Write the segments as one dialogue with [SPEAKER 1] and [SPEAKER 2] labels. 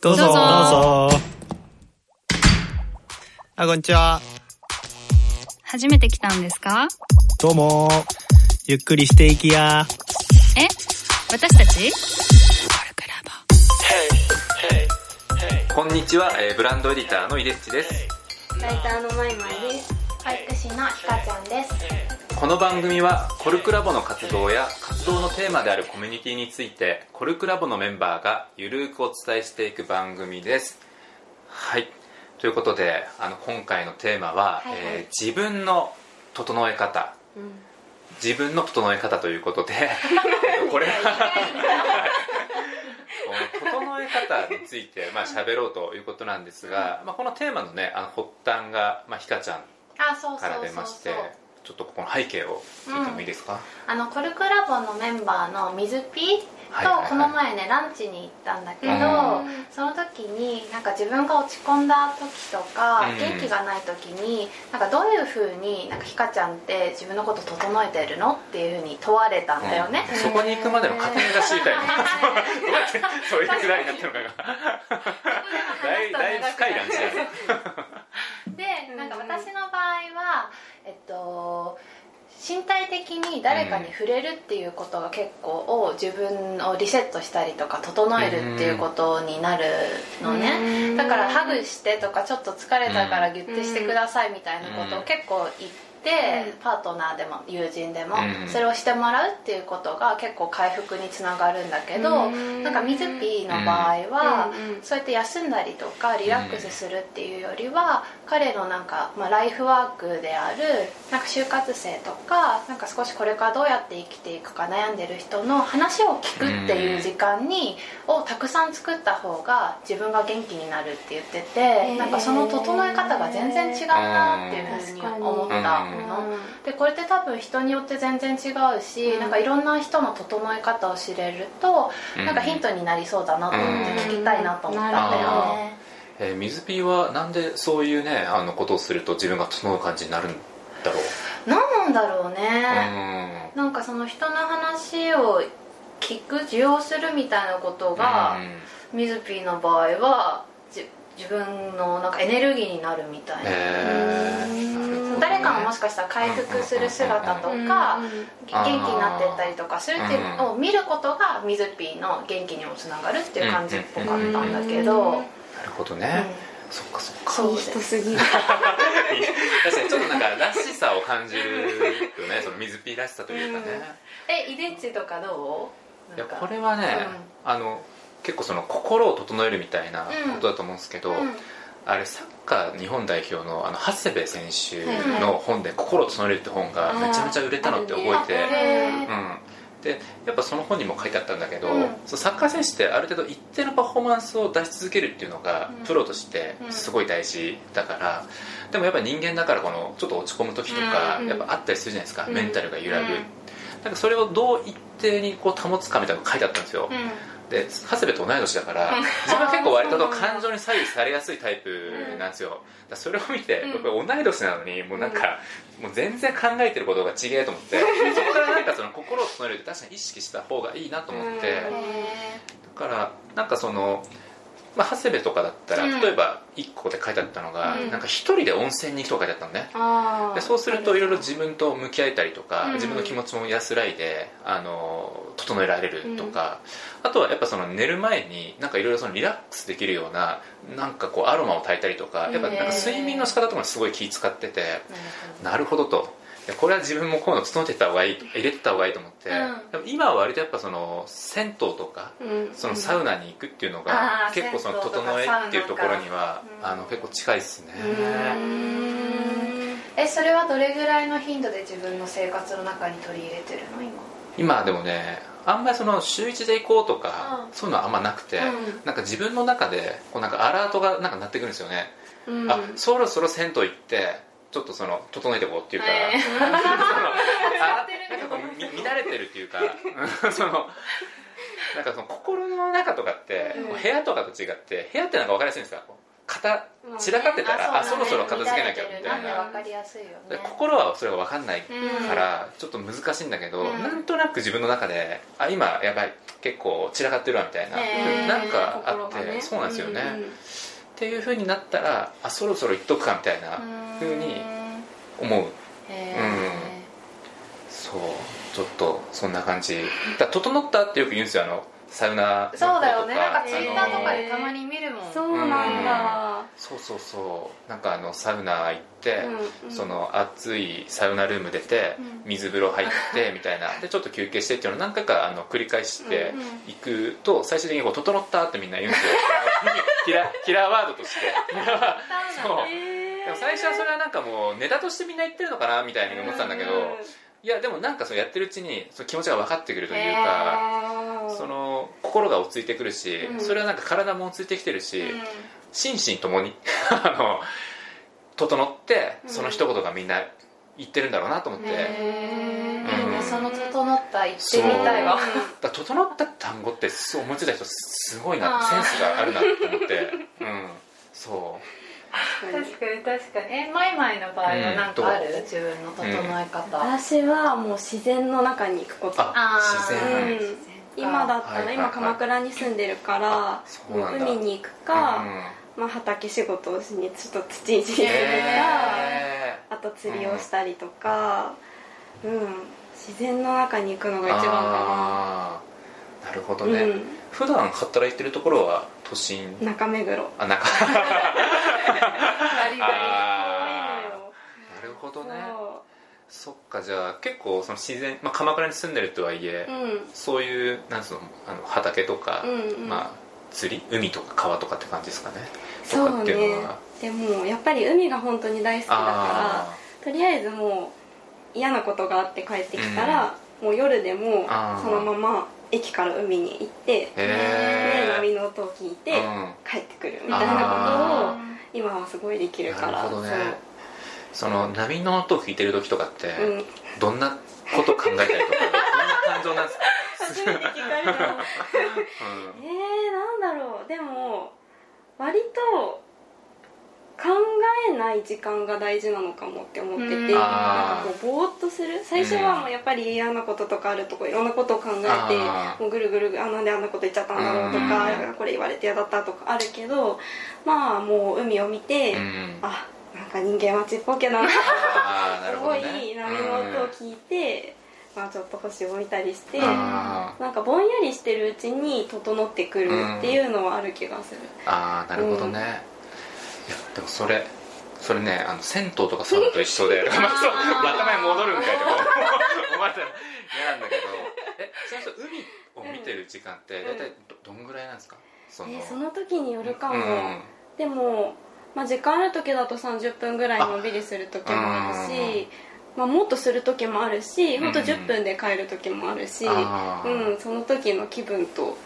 [SPEAKER 1] どうぞ。
[SPEAKER 2] どうぞ
[SPEAKER 1] どうぞ。あ、こんにちは。
[SPEAKER 2] 初めて来たんですか？
[SPEAKER 1] どうも。ゆっくりしていきや。
[SPEAKER 2] え？私たち？
[SPEAKER 3] こんにちは、えーブランドエディターの井出口です
[SPEAKER 4] ライターのまいまいです保育士のひかちゃんです
[SPEAKER 3] この番組はコルクラボの活動や活動のテーマであるコミュニティについてコルクラボのメンバーがゆるーくお伝えしていく番組です。はい。ということであの今回のテーマは、
[SPEAKER 4] はいはい。
[SPEAKER 3] えー自分の整え方。自分の整え方ということで これは 整え方についてまあ喋ろうということなんですが、まあ、このテーマのねあの発端が、まあ、ひかちゃん
[SPEAKER 4] あそうそう。
[SPEAKER 3] から出ましてちょっとここの背景を聞いてもいいですか、
[SPEAKER 4] あのコルクラボのメンバーの水ピ
[SPEAKER 3] はいはいはい。
[SPEAKER 4] とこの前ねランチに行ったんだけど、
[SPEAKER 3] うん。
[SPEAKER 4] その時になんか自分が落ち込んだ時とか、
[SPEAKER 3] うん。
[SPEAKER 4] 元気がない時になんかどういうふうになんかひかちゃんって自分のこと整えてるのっていうふうに問われたんだよね、
[SPEAKER 3] うん。そこに行くまでの過程が知りたい そういうくだりになったのかが だいだいぶ深いランチだ
[SPEAKER 4] でなんか私の場合はえっと身体的に誰かに触れるっていうことが結構を自分をリセットしたりとか整えるっていうことになるのね。だからハグしてとかちょっと疲れたからギュッてしてくださいみたいなことを結構言ってパートナーでも友人でも
[SPEAKER 3] うん。
[SPEAKER 4] それをしてもらうっていうことが結構回復につながるんだけどなんか水ピーの場合はそうやって休んだりとかリラックスするっていうよりは彼のなんか、まあ、ライフワークであるなんか就活生とかなんか少しこれからどうやって生きていくか悩んでる人の話を聞くっていう時間にをたくさん作った方が自分が元気になるって言っててなんかその整え方が全然違うなっていうふうに思ったの。でこれって多分人によって全然違うし、なんかいろんな人の整え方を知れると、
[SPEAKER 3] うん
[SPEAKER 4] なんかヒントになりそうだなと思って聞きたいなと思ったんだよね、
[SPEAKER 3] えー水ピーはなんでそういうねあのことをすると自分が整う感じになるんだろう？
[SPEAKER 4] 何なんだろうね、
[SPEAKER 3] うん。
[SPEAKER 4] なんかその人の話を聞く受容するみたいなことが、ミズピーの場合はじ自分のなんかエネルギーになるみたいな、
[SPEAKER 3] えー。
[SPEAKER 4] 誰かのもしかしたら回復する姿とか、元気になってったりとかするっていうのを見ることがミズピーの元気にもつながるっていう感じっぽかったんだけど、
[SPEAKER 3] ほどね、そっかそっか。
[SPEAKER 4] そうです
[SPEAKER 2] すぎる。
[SPEAKER 3] 確かにちょっとなんからしさを感じるよね。その水ピーらしさというかね、
[SPEAKER 4] えイデッチとかどう？
[SPEAKER 3] いやこれはね、あの結構その心を整えるみたいなことだと思うんですけど、
[SPEAKER 4] うん。
[SPEAKER 3] あれサッカー日本代表のあの長谷部選手の本で「心を整える」って本がめちゃめちゃ売れたのって覚えて、うん、でやっぱその本にも書いてあったんだけど、
[SPEAKER 4] うん。
[SPEAKER 3] そのサッカー選手ってある程度一定のパフォーマンスを出し続けるっていうのが、
[SPEAKER 4] うん。
[SPEAKER 3] プロとしてすごい大事だから、でもやっぱ人間だからこのちょっと落ち込む時とか、
[SPEAKER 4] うん。
[SPEAKER 3] やっぱあったりするじゃないですか、
[SPEAKER 4] うん。
[SPEAKER 3] メンタルが揺らぐ、
[SPEAKER 4] うん。
[SPEAKER 3] なんかそれをどう一定にこう保つかみたいなのが書いてあったんですよ、
[SPEAKER 4] うん
[SPEAKER 3] で長谷部と同い年だから自分は結構割と感情に左右されやすいタイプなんですよ。だからそれを見て、
[SPEAKER 4] うん。
[SPEAKER 3] やっぱり同い年なのにもうなんか、もう全然考えてることが違えと思ってそこからなんかその心を整えるって確かに意識した方がいいなと思って、
[SPEAKER 4] へ
[SPEAKER 3] だからなんかその、まあ、長谷部とかだったら、
[SPEAKER 4] うん
[SPEAKER 3] 例えば1個で書いてあったのが、
[SPEAKER 4] うん
[SPEAKER 3] なんか一人で温泉に行くとか書いてあったのね。
[SPEAKER 4] あ
[SPEAKER 3] でそうするといろいろ自分と向き合えたりとか、
[SPEAKER 4] うん
[SPEAKER 3] 自分の気持ちも安らいであの整えられるとか、あとはやっぱその寝る前になんかいろいろそのリラックスできるようななんかこうアロマを焚いたりとかやっぱなんか睡眠の仕方とかもすごい気使ってて、なるほどとこれは自分もこういうの整えてた方がいい入れてった方がいいと思って、
[SPEAKER 4] うん。
[SPEAKER 3] でも今は割とやっぱその銭湯とかそのサウナに行くっていうの
[SPEAKER 4] あ
[SPEAKER 3] が
[SPEAKER 4] ー
[SPEAKER 3] 結構その整えっていうところにはあの結構近いですね。
[SPEAKER 4] えそれはどれぐらいの頻度で自分の生活の中に取り入れてるの今？
[SPEAKER 3] 今でもねあんまりその週1で行こうとか、
[SPEAKER 4] うん。
[SPEAKER 3] そういうのはあんまなくて、
[SPEAKER 4] うん。
[SPEAKER 3] なんか自分の中でこうなんかアラートがなんか鳴ってくるんですよね、
[SPEAKER 4] うん。
[SPEAKER 3] あそろそろ銭湯行ってちょっとその整えていこうっていうか、
[SPEAKER 4] えー
[SPEAKER 3] そのあなんかこうみ乱れてるっていうか そのなんかその心の中とかって、
[SPEAKER 4] うん。
[SPEAKER 3] 部屋とかと違って部屋ってなんか分かりやすいんですか？片散らかってたら、あそろそろ片付けなきゃみたいな。
[SPEAKER 4] 分かりやすいよ
[SPEAKER 3] で
[SPEAKER 4] ね
[SPEAKER 3] 心はそれが分かんないからちょっと難しいんだけど、
[SPEAKER 4] うん。
[SPEAKER 3] なんとなく自分の中であ今やばい結構散らかってるわみたいな、
[SPEAKER 4] へー
[SPEAKER 3] なんかあって、
[SPEAKER 5] ね。
[SPEAKER 3] そうなんですよね、
[SPEAKER 5] うん。うん
[SPEAKER 3] っていう風になったらあそろそろ言っとくかみたいな風に思う。
[SPEAKER 4] へ
[SPEAKER 3] そうちょっとそんな感じ。だ整ったってよく言うんですよあのサウナ
[SPEAKER 4] ーそうだよね。
[SPEAKER 3] と
[SPEAKER 4] なんかツイッターとかでたまに見るもん。
[SPEAKER 5] そうなんだ。
[SPEAKER 3] そうそうそう。なんかあのサウナ行って、
[SPEAKER 5] うんうん。
[SPEAKER 3] その暑いサウナルーム出て、水風呂入って みたいな。でちょっと休憩してっていうのを何回かあの繰り返していくと最終的にこう「整った」ってみんな言うんですよ。キラキラーワードとして。そうでも最初はそれはなんかもうネタとしてみんな言ってるのかなみたいに思ってたんだけど、いやでもなんかそうやってるうちにその気持ちが分かってくるというか、その心が落ち着いてくるし、
[SPEAKER 5] うん。
[SPEAKER 3] それはなんか体も落ち着いてきてるし、心身ともに あの整ってその一言がみんな言ってるんだろうなと思って、うん。
[SPEAKER 4] その整った言ってみたいわ。
[SPEAKER 3] だ整った単語ってそう思いついた人すごいなセンスがあるなって思って。うん。そう
[SPEAKER 4] 確かに確かに。えマイマイの場合は何かある、
[SPEAKER 3] うん
[SPEAKER 4] 自分の整え方、
[SPEAKER 5] 私はもう自然の中に行くこと。
[SPEAKER 3] あ自然、
[SPEAKER 5] うん。今だったら、
[SPEAKER 3] はいはいはい。
[SPEAKER 5] 今鎌倉に住んでるから海に行くか、まあ、畑仕事をしにちょっと土いじりするか、
[SPEAKER 3] へ
[SPEAKER 5] あと釣りをしたりとか、うん。自然の中に行くのが一番か
[SPEAKER 3] あー。なるほどね、
[SPEAKER 5] うん。
[SPEAKER 3] 普段働いてるところは都心？
[SPEAKER 5] な中目黒。
[SPEAKER 3] あなんか
[SPEAKER 4] バリバ
[SPEAKER 3] あーなるほどね
[SPEAKER 5] そ
[SPEAKER 3] そっかじゃあ結構その自然、まあ、鎌倉に住んでるとはいえ、
[SPEAKER 5] ううん。
[SPEAKER 3] そういうなんつうのあの畑とか、
[SPEAKER 5] うんうん。
[SPEAKER 3] まあ、釣り海とか川とかって感じですかね。と
[SPEAKER 5] そうねでもやっぱり海が本当に大好きだか
[SPEAKER 3] あ
[SPEAKER 5] らとりあえずもう嫌なことがあって帰ってきたら、もう夜でもそのまま駅から海に行ってで
[SPEAKER 3] え
[SPEAKER 5] 波の音を聞いて
[SPEAKER 3] うん。
[SPEAKER 5] 帰ってくるみたいなことを
[SPEAKER 3] あ
[SPEAKER 5] 今はすごいできるから
[SPEAKER 3] なるほどねその波の音を聞いてる時とかって、どんなこと考えたりとかどんな感情なんですか、
[SPEAKER 5] 初めて聞かれた。
[SPEAKER 3] うん。
[SPEAKER 5] えー、なんだろう。でも割と考えない時間が大事なのかもって思ってて、
[SPEAKER 4] うん。
[SPEAKER 5] なんかこうぼーっとする。最初はもうやっぱり嫌なこととかあるとこいろんなことを考えてもうぐるぐるあなんであんなこと言っちゃったんだろうとか
[SPEAKER 3] うん。
[SPEAKER 5] これ言われて嫌だったとかあるけどまあもう海を見て、
[SPEAKER 3] うん。
[SPEAKER 5] あか人間はちっぽけだな。すごい波の音を聞いて、まあ、ちょっと星を見たりして
[SPEAKER 3] あ
[SPEAKER 5] なんかぼんやりしてるうちに整ってくるっていうのはある気がする、
[SPEAKER 3] ああなるほどね、いやでもそれそれねあの銭湯とかそういうのと一緒で また前戻るんかいとか。思われたら嫌なんだけど。えちなみにその海を見てる時間って大体どどんぐらいなんですか？その。
[SPEAKER 5] えーその時によるかも、
[SPEAKER 3] うん。
[SPEAKER 5] でも、まあ、時間ある時だと30分ぐらいのんびりする時もあるしまあ、もっとする時もあるしほんと
[SPEAKER 3] うん。
[SPEAKER 5] 10分で帰る時もあるし、
[SPEAKER 3] あー。
[SPEAKER 5] うん、その時の気分と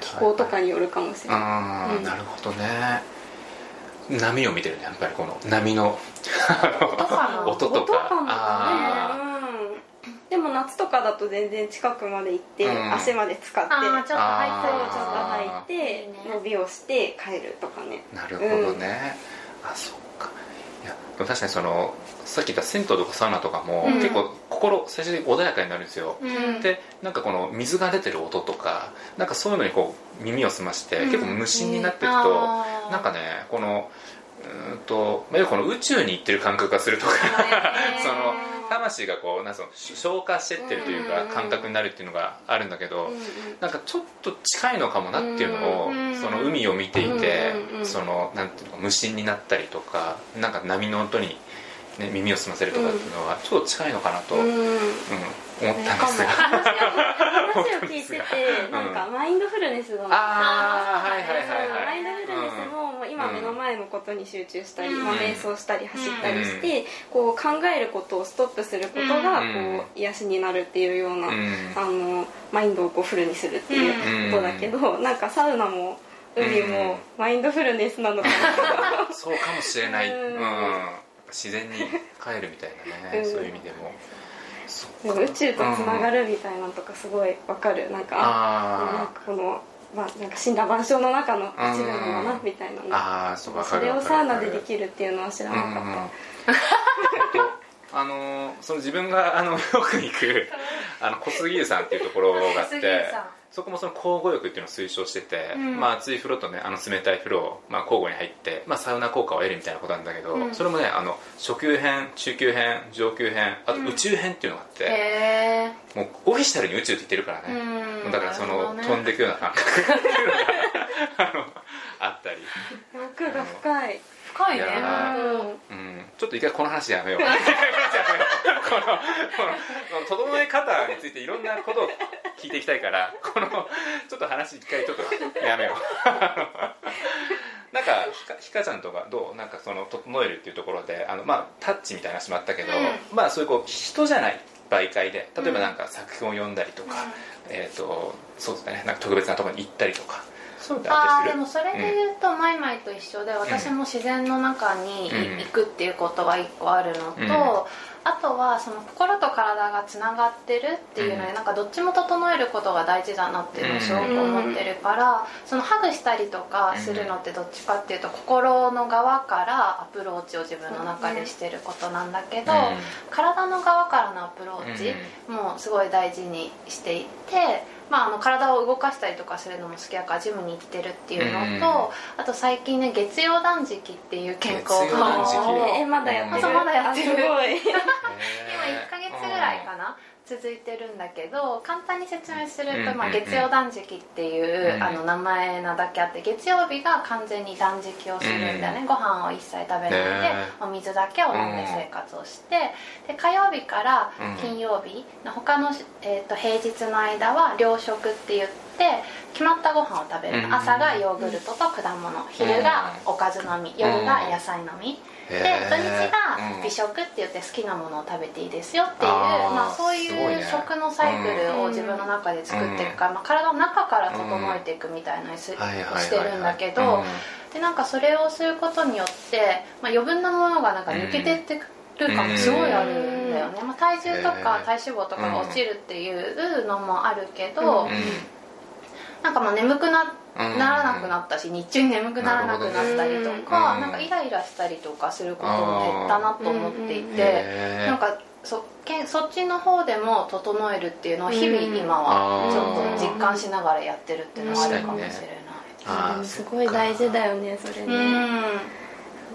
[SPEAKER 5] 気候とかによるかもしれない、
[SPEAKER 3] なるほどね。波を見てるねやっぱりこの波の
[SPEAKER 4] 音
[SPEAKER 3] とか
[SPEAKER 5] 音か。も
[SPEAKER 3] あ
[SPEAKER 5] ね、うん、でも夏とかだと全然近くまで行って、
[SPEAKER 3] うん。
[SPEAKER 5] 足まで使って。
[SPEAKER 4] ちょっと入って
[SPEAKER 5] ちょっと入って伸びをして帰るとかね。
[SPEAKER 3] あなるほどね、あそっか。いやでも確かにそのさっき言った銭湯とかサウナとかも、
[SPEAKER 5] うん。
[SPEAKER 3] 結構心最終的に穏やかになるんですよ、
[SPEAKER 4] うん。
[SPEAKER 3] でなんかこの水が出てる音とかなんかそういうのにこう耳を澄まして、
[SPEAKER 5] うん。
[SPEAKER 3] 結構無心になっていくと、
[SPEAKER 4] あー。
[SPEAKER 3] なんかねこのうーんと、まあ、要はこの宇宙に行ってる感覚がするとか その魂がこうなんかその消化してってるというか
[SPEAKER 5] うん。
[SPEAKER 3] 感覚になるっていうのがあるんだけど、なんかちょっと近いのかもなっていうのを、
[SPEAKER 4] うん
[SPEAKER 3] その海を見ていて、そのなんていうのか無心になったりとかなんか波の音に、ね、耳を澄ませるとかっていうのはちょっと近いのかなと、うん。
[SPEAKER 5] うん
[SPEAKER 3] 思ったんですが、
[SPEAKER 5] 話を聞いてて
[SPEAKER 3] うん
[SPEAKER 5] なんかマインドフルネスの
[SPEAKER 3] ああはいはいはいはい。
[SPEAKER 5] マインドフル今目の前のことに集中したり、
[SPEAKER 4] うん。
[SPEAKER 5] まあ、瞑想したり走ったりして、こう考えることをストップすることが
[SPEAKER 3] うん。
[SPEAKER 5] こう癒しになるっていうような、
[SPEAKER 3] うん。
[SPEAKER 5] あのマインドをこうフルにするっていうことだけど、なんかサウナも海
[SPEAKER 3] うん。
[SPEAKER 5] もマインドフルネスなのかな。
[SPEAKER 3] そうかもしれない、う
[SPEAKER 5] うん。
[SPEAKER 3] ん自然に帰るみたいなね、
[SPEAKER 5] うん。
[SPEAKER 3] そういう意味でも。
[SPEAKER 5] 宇宙とつながるみたいなのとかすごいわかる。なんかなん。
[SPEAKER 3] あ
[SPEAKER 5] かこのまあ、なんか神羅万象の中の一部なんだ
[SPEAKER 3] う
[SPEAKER 5] なんみたいなね
[SPEAKER 3] ああそうわか
[SPEAKER 5] それをサウナでできるっていうのは知らなかった、
[SPEAKER 3] あのーその自分があのよく行く あの小杉湯さんっていうところがあってそこもその交互浴っていうのを推奨してて、
[SPEAKER 4] うん。
[SPEAKER 3] まあ、熱い風呂とねあの冷たい風呂を、まあ、交互に入って、まあ、サウナ効果を得るみたいなことなんだけど、
[SPEAKER 4] うん。
[SPEAKER 3] それもねあの初級編中級編上級編あと宇宙編っていうのがあって、
[SPEAKER 4] へえ。
[SPEAKER 3] もうオフィシャルに宇宙って言ってるからね、
[SPEAKER 4] うん。
[SPEAKER 3] だからその、
[SPEAKER 4] ね。
[SPEAKER 3] 飛んでいくような感覚っていうのがあのあったり、
[SPEAKER 5] 奥が深い
[SPEAKER 4] 深いね。
[SPEAKER 5] うん
[SPEAKER 3] うん、ちょっと一回この話やめよう。このこの整え方についていろんなことを聞いていきたいからこのちょっと話一回ちょっとやめよう。なんかひかひかちゃんとかどう？なんかその整えるっていうところであの、まあ、タッチみたいな話もあったけど、
[SPEAKER 4] う
[SPEAKER 3] まあそういうこう人じゃない媒介で例えばなんか作品を読んだりとか、えー、とそうですね。なんか特別なところに行ったりとかそういうのってあ
[SPEAKER 4] でもそれで言うと、マイマイと一緒で私も自然の中に行くっていうことは一個あるのと、
[SPEAKER 3] うん。
[SPEAKER 4] あとはその心と体がつながってるっていうので、
[SPEAKER 3] うん。
[SPEAKER 4] なんかどっちも整えることが大事だなっていうのをすごく思ってるから、そのハグしたりとかするのってどっちかっていうと心の側からアプローチを自分の中でしてることなんだけど、
[SPEAKER 3] うん。
[SPEAKER 4] 体の側からのアプローチもすごい大事にしていて、まあ、あの体を動かしたりとかするのも好きだからジムに行ってるっていうのと、あと最近ね月曜断食っていう健康法。を
[SPEAKER 5] えまだやってる。
[SPEAKER 4] まだやってる。
[SPEAKER 5] あすごい。
[SPEAKER 4] 今1ヶ月ぐらいかな続いてるんだけど簡単に説明すると、
[SPEAKER 3] うん
[SPEAKER 4] まあ、月曜断食っていう、
[SPEAKER 3] うん
[SPEAKER 4] あの名前なだけあって月曜日が完全に断食をするんだよね、ご飯を一切食べないで、
[SPEAKER 3] ね
[SPEAKER 4] お水だけを飲んで生活をして、で火曜日から金曜日の他の、えー、と平日の間は糧食って言って決まったご飯を食べる、
[SPEAKER 3] うん。
[SPEAKER 4] 朝がヨーグルトと果物。昼がおかずのみ。夜が野菜のみ、で土日が
[SPEAKER 3] うん。
[SPEAKER 4] 美食って言って好きなものを食べていいですよっていうまあ、そういう食のサイクルを自分の中で作っていくから、まあ、体の中から整えていくみたいなのにしてるんだけどでなんかそれをすることによって、まあ、余分なものがなんか抜けてってる感もすごいあるんだよね、まあ、体重とか体脂肪とかが落ちるっていうのもあるけど、
[SPEAKER 5] うん
[SPEAKER 4] なんかまあ眠くな
[SPEAKER 3] うん
[SPEAKER 4] ならなくなったし日中に眠くならなくなったりとか、
[SPEAKER 3] うん。
[SPEAKER 4] なんかイライラしたりとかすることも減ったなと思っていて、なんかそけんそっちの方でも整えるっていうのを日々
[SPEAKER 5] うん。
[SPEAKER 4] 今はちょっと実感しながらやってるっていうのはあるかもしれない。
[SPEAKER 5] すごい大事だよねそれね、
[SPEAKER 4] うん。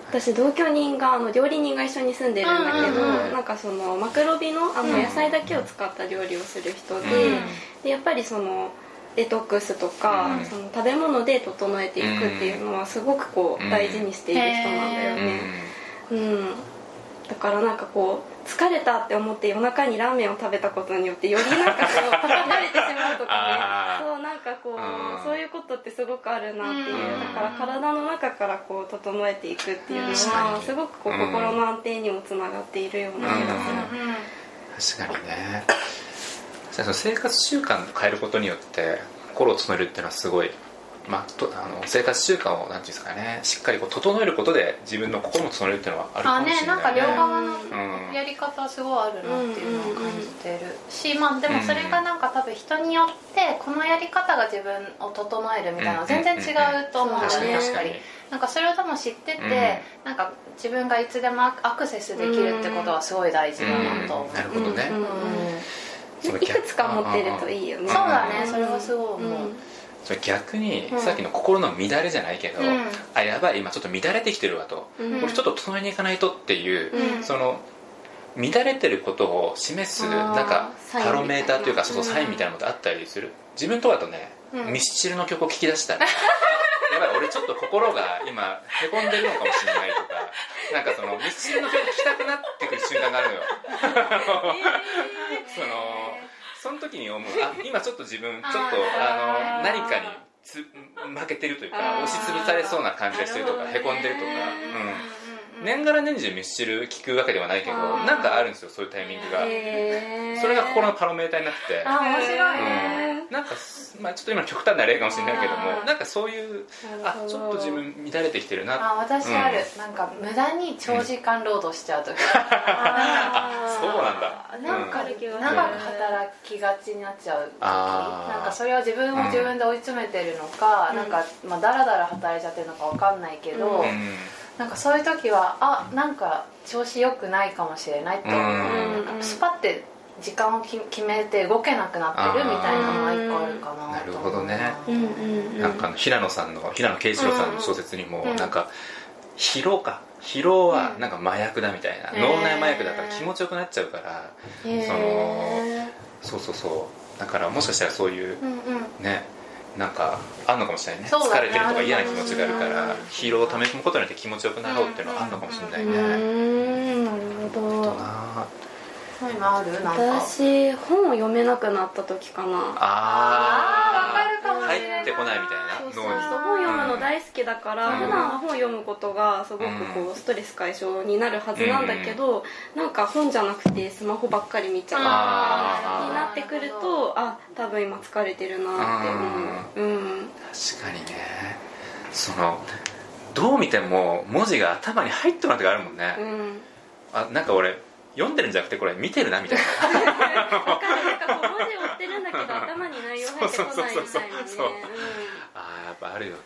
[SPEAKER 5] 私同居人があの料理人が一緒に住んでるんだけど、なんかそのマクロビのあの
[SPEAKER 4] うん。
[SPEAKER 5] 野菜だけを使った料理をする人で,、
[SPEAKER 3] うん。
[SPEAKER 5] でやっぱりそのデトックスとか、
[SPEAKER 3] うん。
[SPEAKER 5] その食べ物で整えていくっていうのはすごくこう、
[SPEAKER 3] うん。
[SPEAKER 5] 大事にしている人なんだよ
[SPEAKER 3] う
[SPEAKER 5] ね、
[SPEAKER 3] ん。
[SPEAKER 5] うん。だからなんかこう疲れたって思って夜中にラーメンを食べたことによってよりなんかこう慣れてしまうとかね。そうなんかこう、
[SPEAKER 3] うん。
[SPEAKER 5] そういうことってすごくあるなっていう、
[SPEAKER 4] うん。
[SPEAKER 5] だから体の中からこう整えていくっていうのはすごくこう
[SPEAKER 3] うん
[SPEAKER 5] 心の安定にもつながっているような気がする、
[SPEAKER 3] 確かにね。確かにその生活習慣を変えることによって心を整えるっていうのはすごい、まあ、とあの生活習慣をなんていうんですかねしっかりこう整えることで自分の心も整えるっていうのはあるか
[SPEAKER 4] あね
[SPEAKER 3] もしれな、
[SPEAKER 4] ないんか両側の
[SPEAKER 3] うん。
[SPEAKER 4] やり方はすごいあるなっていうのを感じてるし、まあでもそれがなんか多分人によってこのやり方が自分を整えるみたいなのは全然違うと思うんだよね。
[SPEAKER 5] うんうんうん
[SPEAKER 4] やっぱりなんかそれを多分知ってて、
[SPEAKER 3] うん
[SPEAKER 4] なんか自分がいつでもアクセスできるってことはすごい大事だなと。思う、
[SPEAKER 3] なるほどね、
[SPEAKER 5] うんいくつか持ってるといいよね。
[SPEAKER 4] そうだねそれはすごい思う、
[SPEAKER 5] うん。
[SPEAKER 3] それ逆に、
[SPEAKER 4] うん。
[SPEAKER 3] さっきの心の乱れじゃないけど、
[SPEAKER 4] うん。
[SPEAKER 3] あやばい今ちょっと乱れてきてるわと、
[SPEAKER 5] うん。
[SPEAKER 3] これちょっと整えに行かないとっていう、
[SPEAKER 4] うん。
[SPEAKER 3] その乱れてることを示すなんかパロメーターというかそサインみたいなのってあったりする？自分とかだとね、
[SPEAKER 4] うん。
[SPEAKER 3] ミスチルの曲を聴き出したら やばい俺ちょっと心が今へこんでるのかもしれないとかなんかそのミスチルの曲聴きたくなってくる瞬間があるのよ。そのその時に思う。あ今ちょっと自分ちょっとあの何かにつ負けてるというか押しつぶされそうな感じがしてるとかへこんでるとか、うん、年がら年中ミスチル聴くわけではないけどなんかあるんですよそういうタイミングが。それが心のパロメーターになって
[SPEAKER 4] あ面白いね、
[SPEAKER 5] へ
[SPEAKER 3] なんか、まあ、ちょっと今極端な例かもしれないけどもなんかそういうあちょっと自分乱れてきてるな
[SPEAKER 4] あ私ある、
[SPEAKER 3] う
[SPEAKER 4] なんか無駄に長時間労働しちゃう時、
[SPEAKER 5] あー
[SPEAKER 3] そうなんだ。
[SPEAKER 4] なんか
[SPEAKER 5] うん。
[SPEAKER 4] 長く働きがちになっちゃう時。なんかそれは自分を自分で追い詰めてるのか、
[SPEAKER 5] うん。
[SPEAKER 4] なんかまあダラダラ働いちゃってるのかわかんないけど、
[SPEAKER 3] うん
[SPEAKER 4] なんかそういう時はあなんか調子良くないかもしれないって思う、
[SPEAKER 3] うん。
[SPEAKER 4] なんかスパって時間をき決めて動けなくなってるみたいなのが一個あるかな
[SPEAKER 3] なるほどね。
[SPEAKER 5] うんうんうん。
[SPEAKER 3] なんか平野さんの平野啓一郎さんの小説にも
[SPEAKER 4] うん。
[SPEAKER 3] なんか疲労か。疲労はなんか麻薬だみたいな、
[SPEAKER 4] うん
[SPEAKER 3] 脳内麻薬だから気持ちよくなっちゃうから、
[SPEAKER 5] へー。
[SPEAKER 3] そのそうそうそう。だからもしかしたらそういう
[SPEAKER 4] うんうん。
[SPEAKER 3] ねなんかあんのかもしれないね。疲れてるとか嫌な気持ちがあるから
[SPEAKER 4] うん
[SPEAKER 3] 疲労をため込むことによって気持ちよくなろうっていうのはあんのかもしれないうね、
[SPEAKER 5] ーん。なるほ
[SPEAKER 3] と
[SPEAKER 5] ど私本を読めなくなった時かな。
[SPEAKER 3] あ
[SPEAKER 4] あーわかるかもしれない。
[SPEAKER 3] 入ってこないみたいな
[SPEAKER 5] そう本読むの大好きだから、
[SPEAKER 3] うん。
[SPEAKER 5] 普段は本読むことがすごくこうストレス解消になるはずなんだけど、なんか本じゃなくてスマホばっかり見ちゃうになってくるとあ多分今疲れてるなって思う。うん。
[SPEAKER 3] 確かにね。そのどう見ても文字が頭に入ってるの時あるもんね、
[SPEAKER 5] うん。
[SPEAKER 3] あなんか俺読んでるんじゃなくてこれ見てるなみたいな。
[SPEAKER 5] わかる。なんかこう文字追ってるんだけど頭に内容入ってこないみたいなね。
[SPEAKER 3] そうそうそうそうあーやっぱあるよね。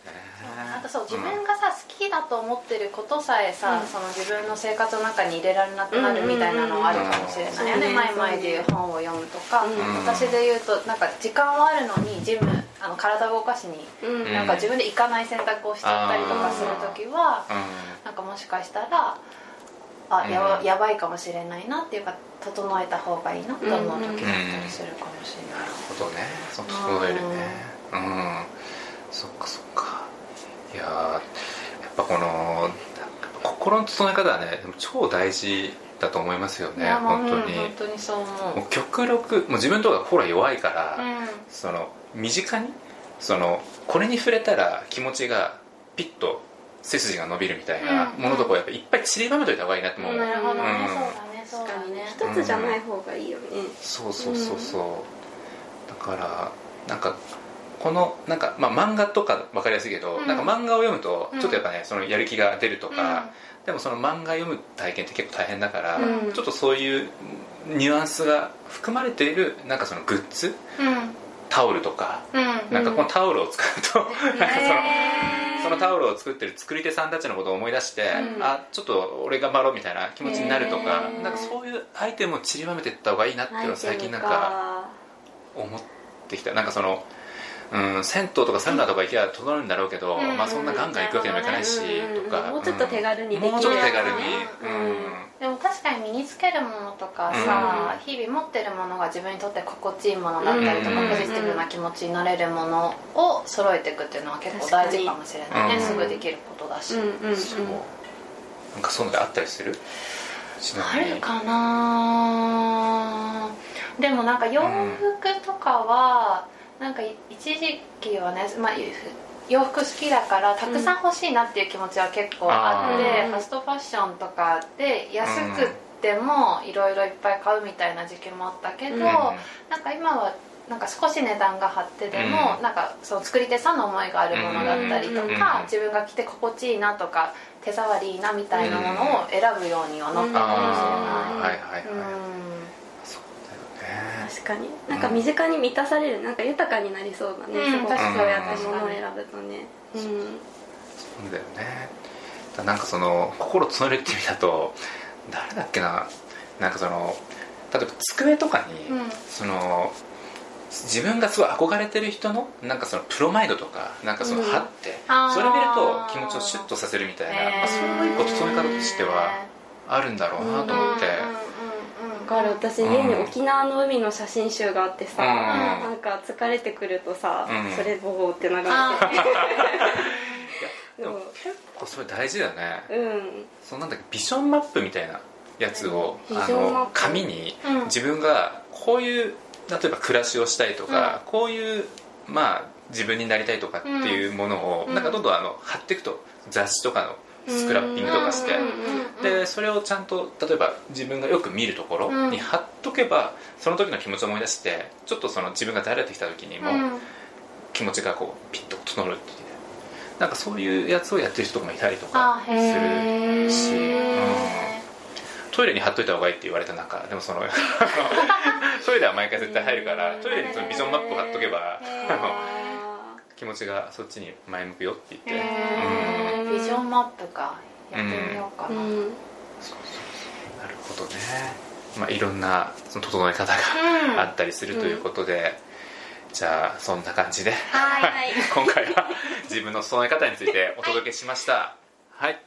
[SPEAKER 4] あとそう自分がさ好きだと思ってることさえさ、
[SPEAKER 5] うん。
[SPEAKER 4] その自分の生活の中に入れられなくなるみたいなのはあるかもしれない。よね
[SPEAKER 5] うん
[SPEAKER 4] 前々でいう本を読むとか、
[SPEAKER 5] うん。
[SPEAKER 4] 私で言うとなんか時間はあるのにジムあの体を動かしに
[SPEAKER 5] うん。うん
[SPEAKER 4] なんか自分で行かない選択をしちゃったりとかする時は
[SPEAKER 3] う
[SPEAKER 4] なんかもしかしたらあやば,、やばいかもしれないなっていうか整えた方がいいなって思う時だったりするかもしれない、
[SPEAKER 3] ん。なるほどね。その整えるね。うん。そっかそっか。いやーやっぱこの心の整え方はね超大事だと思いますよね。本当に、
[SPEAKER 4] うん本当にそう思う。
[SPEAKER 3] もう極力もう自分とか心弱いから、
[SPEAKER 4] うん。
[SPEAKER 3] その身近にそのこれに触れたら気持ちがピッと背筋が伸びるみたいな
[SPEAKER 4] うん
[SPEAKER 3] ものとかをやっぱいっぱい散りばめといた方がいいなって思う、
[SPEAKER 4] なるほどね、
[SPEAKER 3] うん。
[SPEAKER 4] そうだねそう
[SPEAKER 5] 確かに
[SPEAKER 4] だね。
[SPEAKER 5] 一つじゃない方がいいよね。
[SPEAKER 3] そうそうそうそう、だからなんかこのなんか、まあ、漫画とか分かりやすいけど、
[SPEAKER 4] うん。
[SPEAKER 3] なんか漫画を読むと
[SPEAKER 4] うん。
[SPEAKER 3] ちょっとやっぱね、そのやる気が出るとか、でもその漫画読む体験って結構大変だから、
[SPEAKER 5] うん。
[SPEAKER 3] ちょっとそういうニュアンスが含まれているなんかそのグッズタオルとか
[SPEAKER 4] うん。うん。
[SPEAKER 3] なんかこのタオルを使うと、なんかその
[SPEAKER 4] へー
[SPEAKER 3] そのタオルを作ってる作り手さんたちのことを思い出して、
[SPEAKER 4] うん。
[SPEAKER 3] あちょっと俺頑張ろうみたいな気持ちになるとかなんかそういうアイテムを散りばめていった方がいいなっていうのは最近なんか思ってきた。なんかその、うん、銭湯とかサウナとか行けば整うんだろうけど、
[SPEAKER 4] うん。
[SPEAKER 3] まあ、そんなガンガン行くわけにもいかないし、
[SPEAKER 5] うん。
[SPEAKER 3] とか
[SPEAKER 5] もうちょっと手軽にできる
[SPEAKER 3] もうちょっと手軽に、
[SPEAKER 4] でも確かに身につけるものとかさ、日々持ってるものが自分にとって心地いいものだったりとか、
[SPEAKER 3] うん
[SPEAKER 4] ポジティブな気持ちになれるものを揃えていくっていうのは結構大事かもしれないね、
[SPEAKER 3] うん。
[SPEAKER 4] すぐできることだし、
[SPEAKER 3] そう。なんかそういうのがあったりする？
[SPEAKER 4] あるかなでもなんか洋服とかは、なんか一時期はね、まあ、洋服好きだからたくさん欲しいなっていう気持ちは結構あって、
[SPEAKER 5] うん。
[SPEAKER 4] ファストファッションとかで安くてもいろいろいっぱい買うみたいな時期もあったけど、
[SPEAKER 5] うん。
[SPEAKER 4] なんか今はなんか少し値段が張ってでも、
[SPEAKER 3] うん。
[SPEAKER 4] なんかその作り手さんの思いがあるものだったりとか、
[SPEAKER 3] うん。
[SPEAKER 4] 自分が着て心地いいなとか手触りいいなみたいなものを選ぶようにはなったかもしれない。
[SPEAKER 3] あーはいはいはい、そうだよね
[SPEAKER 5] 確かに。なんか身近に満たされるなんか豊かになりそうだね、
[SPEAKER 4] うん
[SPEAKER 5] そうやって物を選ぶとね。うん。
[SPEAKER 3] そうだよね。だなんかその心整えるっていう意味だと誰だっけな。なんかその例えば机とかに、
[SPEAKER 4] うん。
[SPEAKER 3] その自分がすごい憧れてる人のなんかそのプロマイドとかなんかその
[SPEAKER 5] うん。
[SPEAKER 3] 貼って、
[SPEAKER 4] あー。
[SPEAKER 3] それ見ると気持ちをシュッとさせるみたいな、まあ、そういうこと整え方としてはあるんだろうなと思って、
[SPEAKER 5] だから私家に沖縄の海の写真集があってさ、
[SPEAKER 3] うん。
[SPEAKER 5] なんか疲れてくるとさ、
[SPEAKER 3] うん。
[SPEAKER 5] それボーって流れて
[SPEAKER 3] でも結構それ大事だね。
[SPEAKER 5] うん。
[SPEAKER 3] そうなんだっけビジョンマップみたいなやつをあの紙に
[SPEAKER 4] うん。
[SPEAKER 3] 自分がこういう例えば暮らしをしたいとか、こういうまあ自分になりたいとかっていうものを、
[SPEAKER 4] うん。
[SPEAKER 3] なんかどんどんあの貼っていくと雑誌とかのスクラッピングとかして。でそれをちゃんと例えば自分がよく見るところに貼っとけば、その時の気持ちを思い出してちょっとその自分がだれてきた時にも
[SPEAKER 4] うん。
[SPEAKER 3] 気持ちがこうピッと整うっていう。なんかそういうやつをやってる人とかもいたりとかするし、うん、トイレに貼っといた方がいいって言われた中でもその トイレは毎回絶対入るからトイレにそのビジョンマップを貼っとけば 気持ちがそっちに前向くよって言って、
[SPEAKER 4] ビジョンマップかやってみようかな、
[SPEAKER 5] うん。
[SPEAKER 3] なるほどね、まあ、いろんなその整え方
[SPEAKER 4] うん。
[SPEAKER 3] があったりするということで、じゃあそんな感じで。
[SPEAKER 4] はい。
[SPEAKER 3] 今回は自分の整え方についてお届けしました。はい、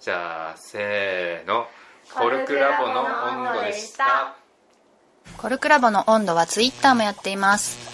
[SPEAKER 3] じゃあせーの。コルクラボの温度でした。
[SPEAKER 2] コルクラボの温度はツイッターもやっています。